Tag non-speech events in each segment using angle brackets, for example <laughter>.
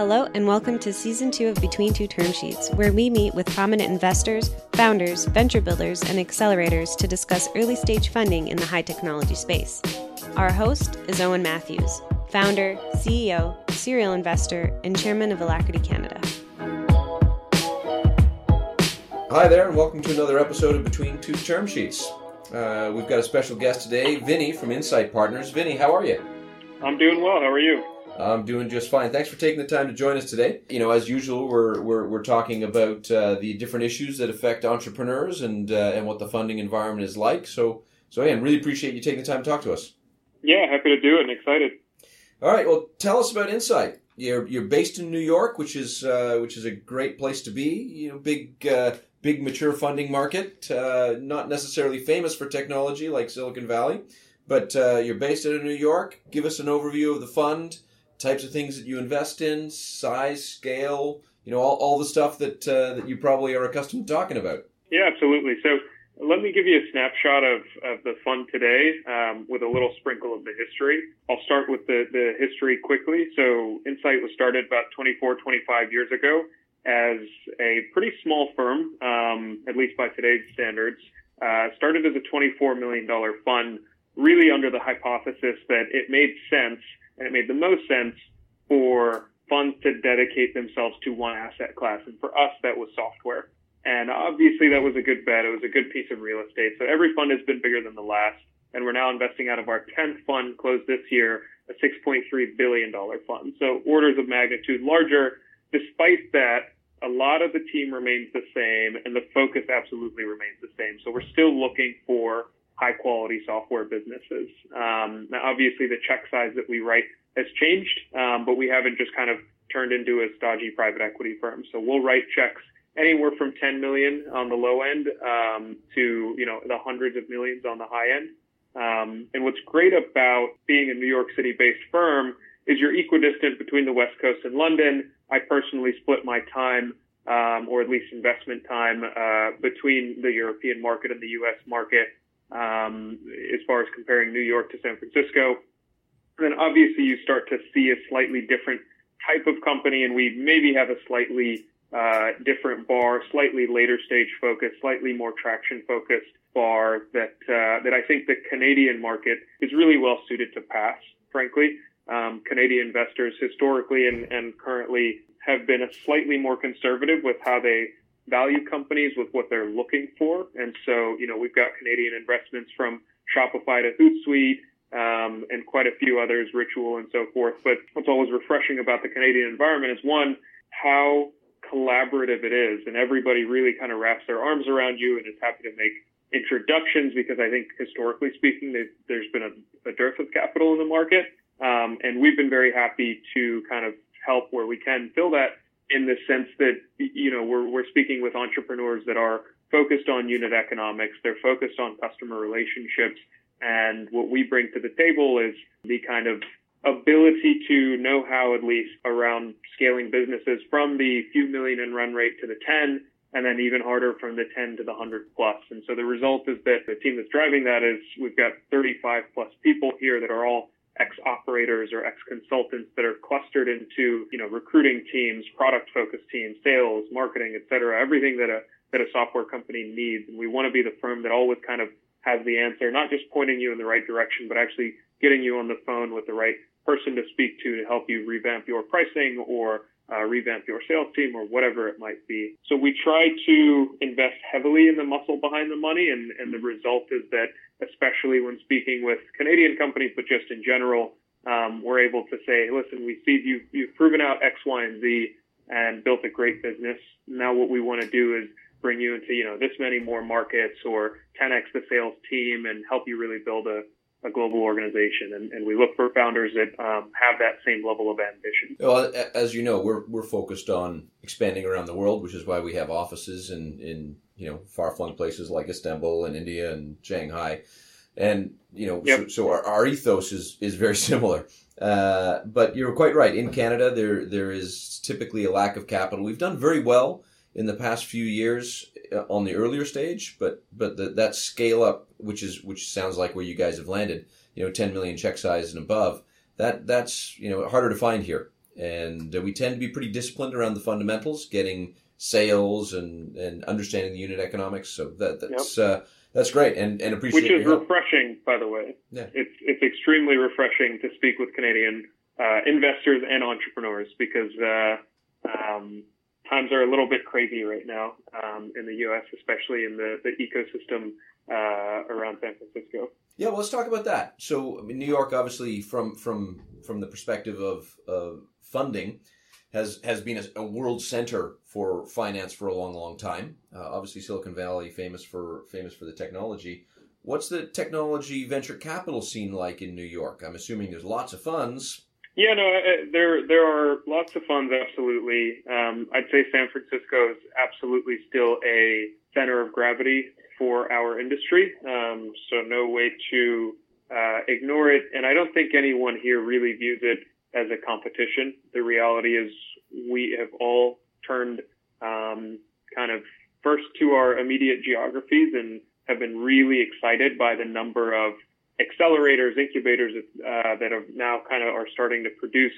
Hello, and welcome to season two of Between Two Term Sheets, where we meet with prominent investors, founders, venture builders, and accelerators to discuss early stage funding in the high technology space. Our host is Owen Matthews, founder, CEO, serial investor, and chairman of Alacrity Canada. Hi there, and welcome to another episode of Between Two Term Sheets. Uh, we've got a special guest today, Vinny from Insight Partners. Vinny, how are you? I'm doing well. How are you? I'm doing just fine. Thanks for taking the time to join us today. You know, as usual, we're we're, we're talking about uh, the different issues that affect entrepreneurs and uh, and what the funding environment is like. So so and really appreciate you taking the time to talk to us. Yeah, happy to do it and excited. All right, well, tell us about Insight. You're you're based in New York, which is uh, which is a great place to be. You know, big uh, big mature funding market. Uh, not necessarily famous for technology like Silicon Valley, but uh, you're based out of New York. Give us an overview of the fund types of things that you invest in, size, scale, you know, all, all the stuff that uh, that you probably are accustomed to talking about. Yeah, absolutely. So let me give you a snapshot of, of the fund today um, with a little sprinkle of the history. I'll start with the, the history quickly. So Insight was started about 24, 25 years ago as a pretty small firm, um, at least by today's standards. Uh, started as a $24 million fund, really under the hypothesis that it made sense – and it made the most sense for funds to dedicate themselves to one asset class. And for us, that was software. And obviously that was a good bet. It was a good piece of real estate. So every fund has been bigger than the last. And we're now investing out of our 10th fund closed this year, a $6.3 billion fund. So orders of magnitude larger. Despite that, a lot of the team remains the same and the focus absolutely remains the same. So we're still looking for high quality software businesses. Um, now, obviously, the check size that we write has changed, um, but we haven't just kind of turned into a stodgy private equity firm. So we'll write checks anywhere from 10 million on the low end um, to you know the hundreds of millions on the high end. Um, and what's great about being a New York City based firm is you're equidistant between the West Coast and London. I personally split my time, um, or at least investment time, uh, between the European market and the U.S. market um, as far as comparing New York to San Francisco. And then obviously you start to see a slightly different type of company, and we maybe have a slightly uh, different bar, slightly later stage focus, slightly more traction focused bar that uh, that I think the Canadian market is really well suited to pass. Frankly, um, Canadian investors historically and, and currently have been a slightly more conservative with how they value companies with what they're looking for. And so, you know, we've got Canadian investments from Shopify to Hootsuite, um, and quite a few others, Ritual and so forth. But what's always refreshing about the Canadian environment is one, how collaborative it is, and everybody really kind of wraps their arms around you and is happy to make introductions because I think historically speaking, there's been a, a dearth of capital in the market. Um, and we've been very happy to kind of help where we can fill that in the sense that you know we're we're speaking with entrepreneurs that are focused on unit economics. They're focused on customer relationships, and what we bring to the table is the kind of ability to know how at least around scaling businesses from the few million in run rate to the 10 and then even harder from the 10 to the 100 plus. And so the result is that the team that's driving that is we've got 35 plus people here that are all ex operators or ex consultants that are clustered into, you know, recruiting teams, product focused teams, sales, marketing, et cetera, everything that a, that a software company needs. And we want to be the firm that always kind of has the answer, not just pointing you in the right direction, but actually getting you on the phone with the right person to speak to to help you revamp your pricing or uh, revamp your sales team or whatever it might be. So we try to invest heavily in the muscle behind the money, and, and the result is that, especially when speaking with Canadian companies, but just in general, um, we're able to say, listen, we see you, you've proven out X, Y, and Z and built a great business. Now what we want to do is bring you into, you know, this many more markets or 10x the sales team and help you really build a, a global organization, and, and we look for founders that um, have that same level of ambition. Well, as you know, we're we're focused on expanding around the world, which is why we have offices in in you know far flung places like Istanbul and India and Shanghai, and you know yep. so, so our, our, ethos is is very similar. Uh, but you're quite right. In Canada, there there is typically a lack of capital. We've done very well in the past few years on the earlier stage, but but the, that scale up, which is which sounds like where you guys have landed, you know, 10 million check size and above, that that's you know harder to find here. and uh, we tend to be pretty disciplined around the fundamentals, getting sales and, and understanding the unit economics. So that that's yep. uh, that's great, and and appreciate which is refreshing, by the way. Yeah, it's it's extremely refreshing to speak with Canadian uh, investors and entrepreneurs because uh, um, times are a little bit crazy right now um, in the U.S., especially in the the ecosystem uh, around San Francisco. Yeah, well, let's talk about that. So, I mean, New York, obviously, from from from the perspective of, of funding, has has been a, a, world center for finance for a long, long time. Uh, obviously, Silicon Valley famous for famous for the technology. What's the technology venture capital scene like in New York? I'm assuming there's lots of funds. Yeah, no, uh, there there are lots of funds. Absolutely, um, I'd say San Francisco is absolutely still a center of gravity for our industry. Um, so no way to uh, ignore it. And I don't think anyone here really views it as a competition. The reality is we have all turned um, kind of first to our immediate geographies and have been really excited by the number of accelerators, incubators uh, that have now kind of are starting to produce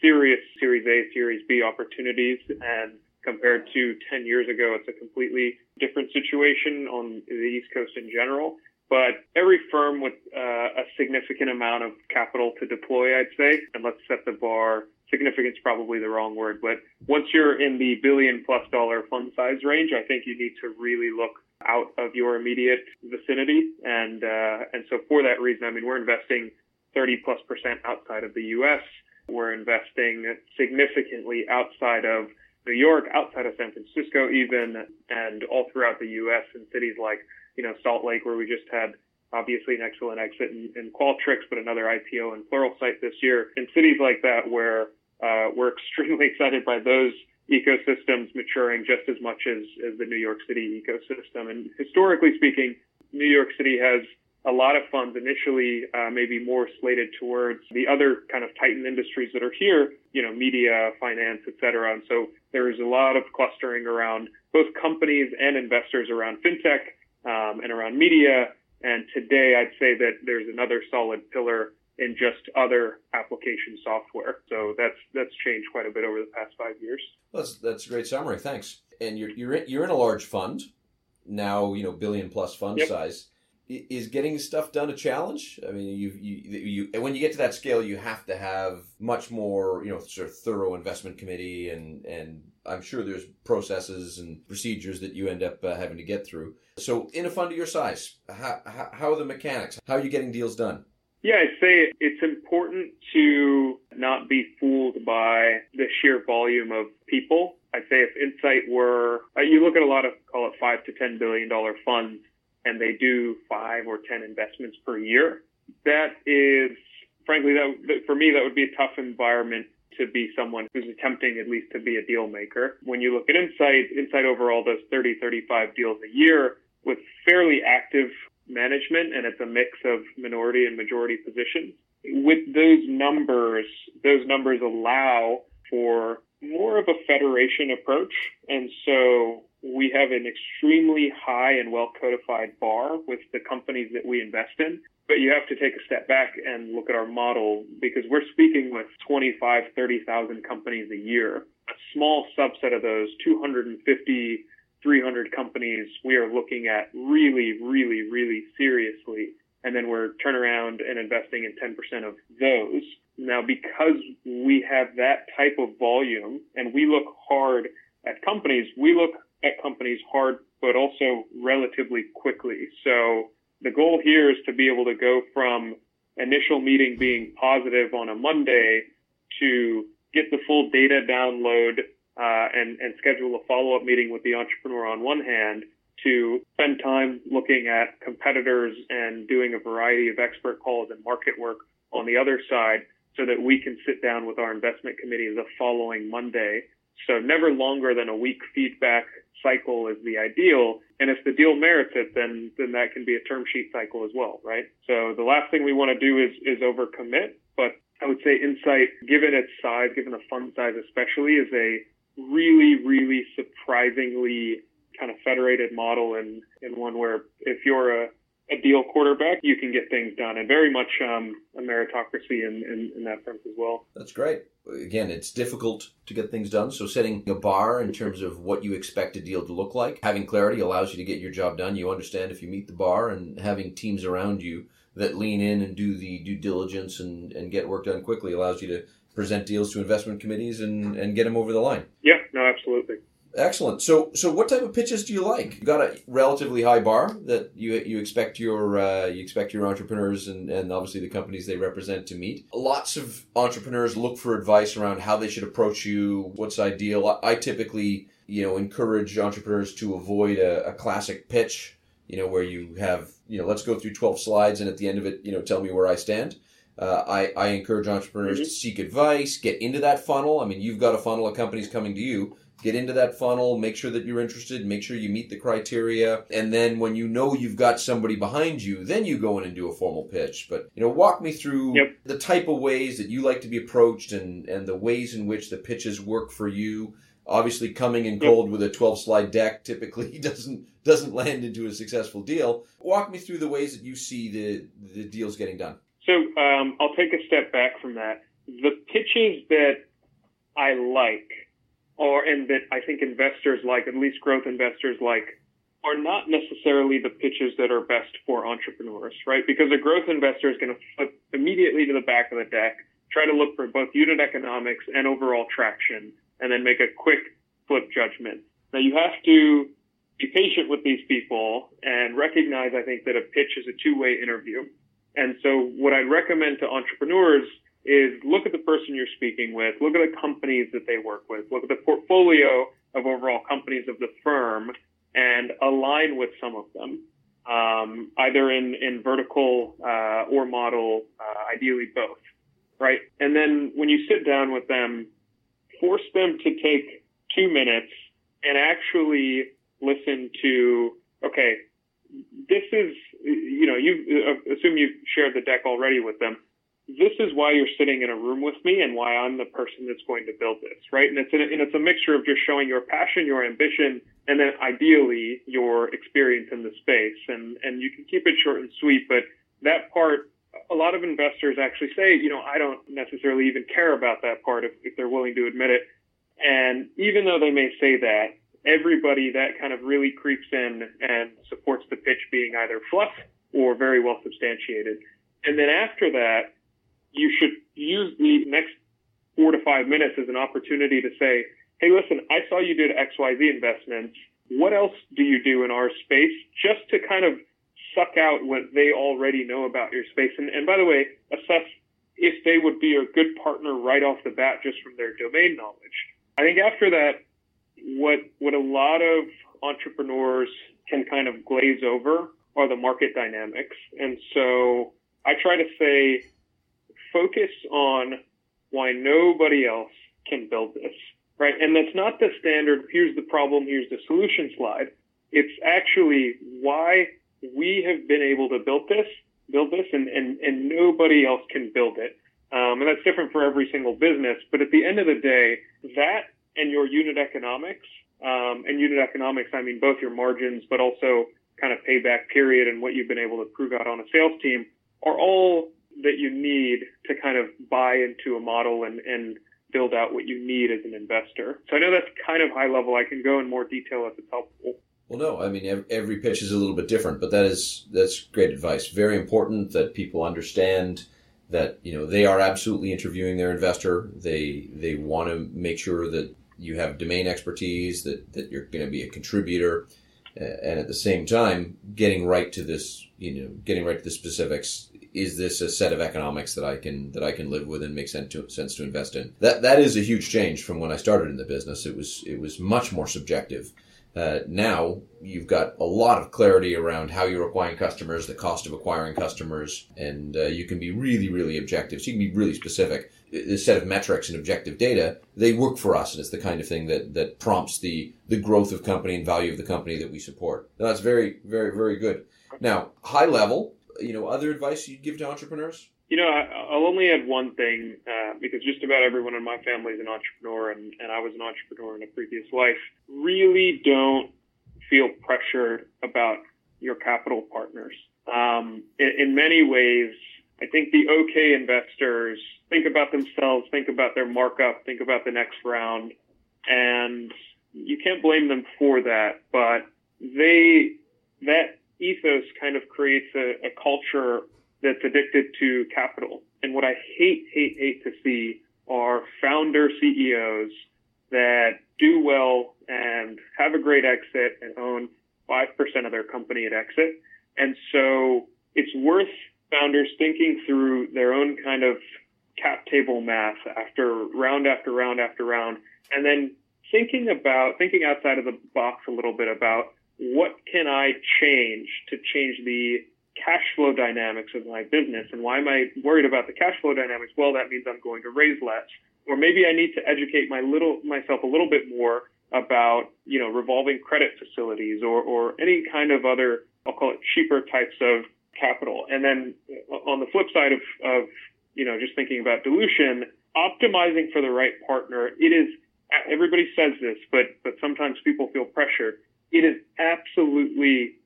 serious Series A, Series B opportunities and compared to 10 years ago. It's a completely different situation on the East Coast in general. But every firm with uh, a significant amount of capital to deploy, I'd say, and let's set the bar. Significance probably the wrong word, but once you're in the billion plus dollar fund size range, I think you need to really look out of your immediate vicinity. And uh, and so for that reason, I mean, we're investing 30 plus percent outside of the U.S. We're investing significantly outside of New York, outside of San Francisco, even, and all throughout the U.S. in cities like, you know, Salt Lake, where we just had obviously an excellent exit in, in Qualtrics, but another IPO in Pluralsight this year. In cities like that, where uh, we're <laughs> extremely excited by those ecosystems maturing just as much as, as the New York City ecosystem. And historically speaking, New York City has a lot of funds initially uh, maybe more slated towards the other kind of titan industries that are here, you know, media, finance, et cetera. And so there's a lot of clustering around both companies and investors around fintech um, and around media. And today I'd say that there's another solid pillar in just other application software. So that's that's changed quite a bit over the past five years. Well, That's that's a great summary. Thanks. And you're you're in, you're in a large fund now. You know, billion plus fund yep. size is getting stuff done a challenge? I mean, you, you, you, when you get to that scale, you have to have much more, you know, sort of thorough investment committee, and and I'm sure there's processes and procedures that you end up uh, having to get through. So, in a fund of your size, how, how, how are the mechanics? How are you getting deals done? Yeah, I'd say it's important to not be fooled by the sheer volume of people. I'd say if Insight were, uh, you look at a lot of, call it five to ten billion dollar funds and they do five or 10 investments per year. That is, frankly, that, for me, that would be a tough environment to be someone who's attempting at least to be a deal maker. When you look at Insight, Insight overall does 30, 35 deals a year with fairly active management, and it's a mix of minority and majority positions. With those numbers, those numbers allow for more of a federation approach. And so we have an extremely high and well codified bar with the companies that we invest in. But you have to take a step back and look at our model because we're speaking with 25, 30,000 companies a year. A small subset of those, 250, 300 companies, we are looking at really, really, really seriously. And then we're turn around and investing in 10% of those. Now, because we have that type of volume and we look hard at companies, we look at companies hard, but also relatively quickly. So the goal here is to be able to go from initial meeting being positive on a Monday to get the full data download uh, and, and schedule a follow-up meeting with the entrepreneur on one hand to spend time looking at competitors and doing a variety of expert calls and market work on the other side so that we can sit down with our investment committee the following Monday. So never longer than a week feedback cycle is the ideal. And if the deal merits it, then then that can be a term sheet cycle as well, right? So the last thing we want to do is is overcommit. But I would say Insight, given its size, given the fund size especially, is a really, really surprisingly kind of federated model and, and one where if you're a a deal quarterback, you can get things done, and very much um, a meritocracy in, in, in that sense as well. That's great. Again, it's difficult to get things done, so setting a bar in terms of what you expect a deal to look like, having clarity allows you to get your job done. You understand if you meet the bar, and having teams around you that lean in and do the due diligence and, and get work done quickly allows you to present deals to investment committees and, and get them over the line. Yeah, no, absolutely. Excellent. So, so what type of pitches do you like? You got a relatively high bar that you you expect your uh, you expect your entrepreneurs and, and obviously the companies they represent to meet. Lots of entrepreneurs look for advice around how they should approach you. What's ideal? I, I typically you know encourage entrepreneurs to avoid a, a classic pitch. You know where you have you know let's go through twelve slides and at the end of it you know tell me where I stand. Uh, I, I encourage entrepreneurs mm-hmm. to seek advice, get into that funnel. I mean, you've got a funnel of companies coming to you get into that funnel, make sure that you're interested, make sure you meet the criteria, and then when you know you've got somebody behind you, then you go in and do a formal pitch. But you know, walk me through yep. the type of ways that you like to be approached and and the ways in which the pitches work for you. Obviously, coming in cold yep. with a 12 slide deck typically <laughs> doesn't doesn't land into a successful deal. Walk me through the ways that you see the the deals getting done. So um, I'll take a step back from that. The pitches that I like or and that I think investors like, at least growth investors like, are not necessarily the pitches that are best for entrepreneurs, right? Because a growth investor is going to flip immediately to the back of the deck, try to look for both unit economics and overall traction, and then make a quick flip judgment. Now you have to be patient with these people and recognize, I think, that a pitch is a two-way interview. And so what I'd recommend to entrepreneurs is look at the person you're speaking with, look at the companies that they work with, look at the portfolio of overall companies of the firm, and align with some of them, um, either in, in vertical uh, or model, uh, ideally both, right? And then when you sit down with them, force them to take two minutes and actually listen to, okay, this is, you know, you uh, assume you've shared the deck already with them this is why you're sitting in a room with me and why I'm the person that's going to build this, right? And it's, a, and it's a mixture of just showing your passion, your ambition, and then ideally your experience in the space. And, and you can keep it short and sweet, but that part, a lot of investors actually say, you know, I don't necessarily even care about that part if, if they're willing to admit it. And even though they may say that, everybody that kind of really creeps in and supports the pitch being either fluff or very well substantiated. And then after that, you should use the next four to five minutes as an opportunity to say, hey, listen, I saw you did XYZ investments. What else do you do in our space? Just to kind of suck out what they already know about your space. And, and by the way, assess if they would be a good partner right off the bat just from their domain knowledge. I think after that, what, what a lot of entrepreneurs can kind of glaze over are the market dynamics. And so I try to say, focus on why nobody else can build this, right? And that's not the standard, here's the problem, here's the solution slide. It's actually why we have been able to build this, build this, and, and, and nobody else can build it. Um, and that's different for every single business. But at the end of the day, that and your unit economics, um, and unit economics, I mean both your margins, but also kind of payback period and what you've been able to prove out on a sales team are all that you need to kind of buy into a model and, and build out what you need as an investor. So I know that's kind of high level. I can go in more detail if it's helpful. Well, no, I mean every pitch is a little bit different, but that is that's great advice. Very important that people understand that you know they are absolutely interviewing their investor. They they want to make sure that you have domain expertise, that that you're going to be a contributor, and at the same time getting right to this, you know, getting right to the specifics is this a set of economics that I can that I can live with and make sense to, sense to invest in? That that is a huge change from when I started in the business. It was it was much more subjective. Uh, now you've got a lot of clarity around how you're acquiring customers, the cost of acquiring customers, and uh, you can be really, really objective. So you can be really specific. A set of metrics and objective data, they work for us, and it's the kind of thing that, that prompts the, the growth of company and value of the company that we support. Now, that's very, very, very good. Now, high level, you know, other advice you'd give to entrepreneurs? You know, I, will only add one thing uh, because just about everyone in my family is an entrepreneur, and, and I was an entrepreneur in a previous life. Really don't feel pressured about your capital partners. um, in, in many ways, I think the okay investors think about themselves, think about their markup, think about the next round, and you can't blame them for that. But they that ethos kind of creates a, a culture that's addicted to capital. And what I hate, hate, hate to see are founder CEOs that do well and have a great exit and own 5% of their company at exit. And so it's worth founders thinking through their own kind of cap table math after round after round after round, and then thinking about, thinking outside of the box a little bit about what can I change to change the cash flow dynamics of my business. And why am I worried about the cash flow dynamics? Well, that means I'm going to raise less. Or maybe I need to educate my little, myself a little bit more about, you know, revolving credit facilities or, or any kind of other, I'll call it cheaper types of capital. And then on the flip side of, of, you know, just thinking about dilution, optimizing for the right partner, it is, everybody says this, but, but sometimes people feel pressure. It is absolutely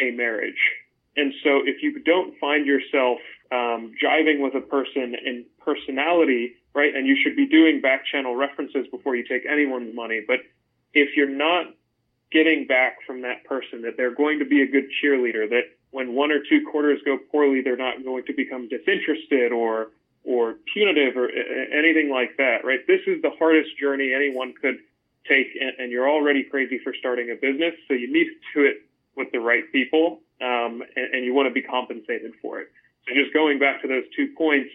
a marriage. And so if you don't find yourself um, jiving with a person in personality, right, and you should be doing back channel references before you take anyone's money, but if you're not getting back from that person that they're going to be a good cheerleader, that when one or two quarters go poorly, they're not going to become disinterested or or punitive or anything like that, right? This is the hardest journey anyone could take, and, and you're already crazy for starting a business, so you need to do it with the right people um, and, and, you want to be compensated for it. So just going back to those two points,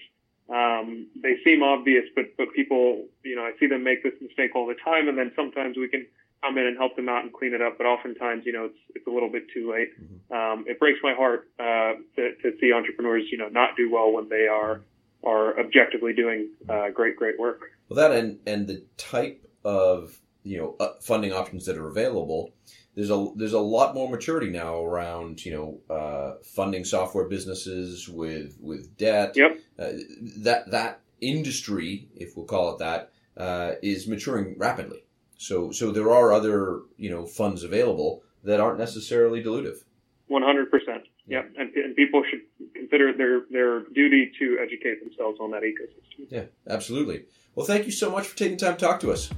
um, they seem obvious, but but people, you know, I see them make this mistake all the time, and then sometimes we can come in and help them out and clean it up. But oftentimes, you know, it's it's a little bit too late. Mm-hmm. Um, it breaks my heart uh, to, to see entrepreneurs, you know, not do well when they are are objectively doing uh, great great work. Well, that and and the type of you know uh, funding options that are available there's a there's a lot more maturity now around you know uh, funding software businesses with with debt. Yep. Uh, that that industry, if we'll call it that, uh, is maturing rapidly. So so there are other you know funds available that aren't necessarily dilutive. One hundred percent. Yeah, And, and people should consider their their duty to educate themselves on that ecosystem. Yeah, absolutely. Well, thank you so much for taking time to talk to us.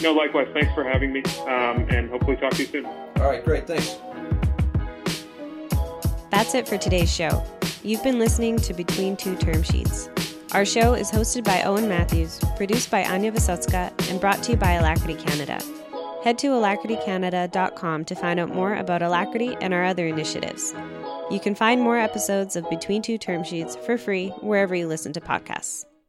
No, likewise. Thanks for having me, um, and hopefully talk to you soon. All right, great. Thanks. That's it for today's show. You've been listening to Between Two Term Sheets. Our show is hosted by Owen Matthews, produced by Anya Visotska, and brought to you by Alacrity Canada. Head to alacritycanada.com to find out more about Alacrity and our other initiatives. You can find more episodes of Between Two Term Sheets for free wherever you listen to podcasts.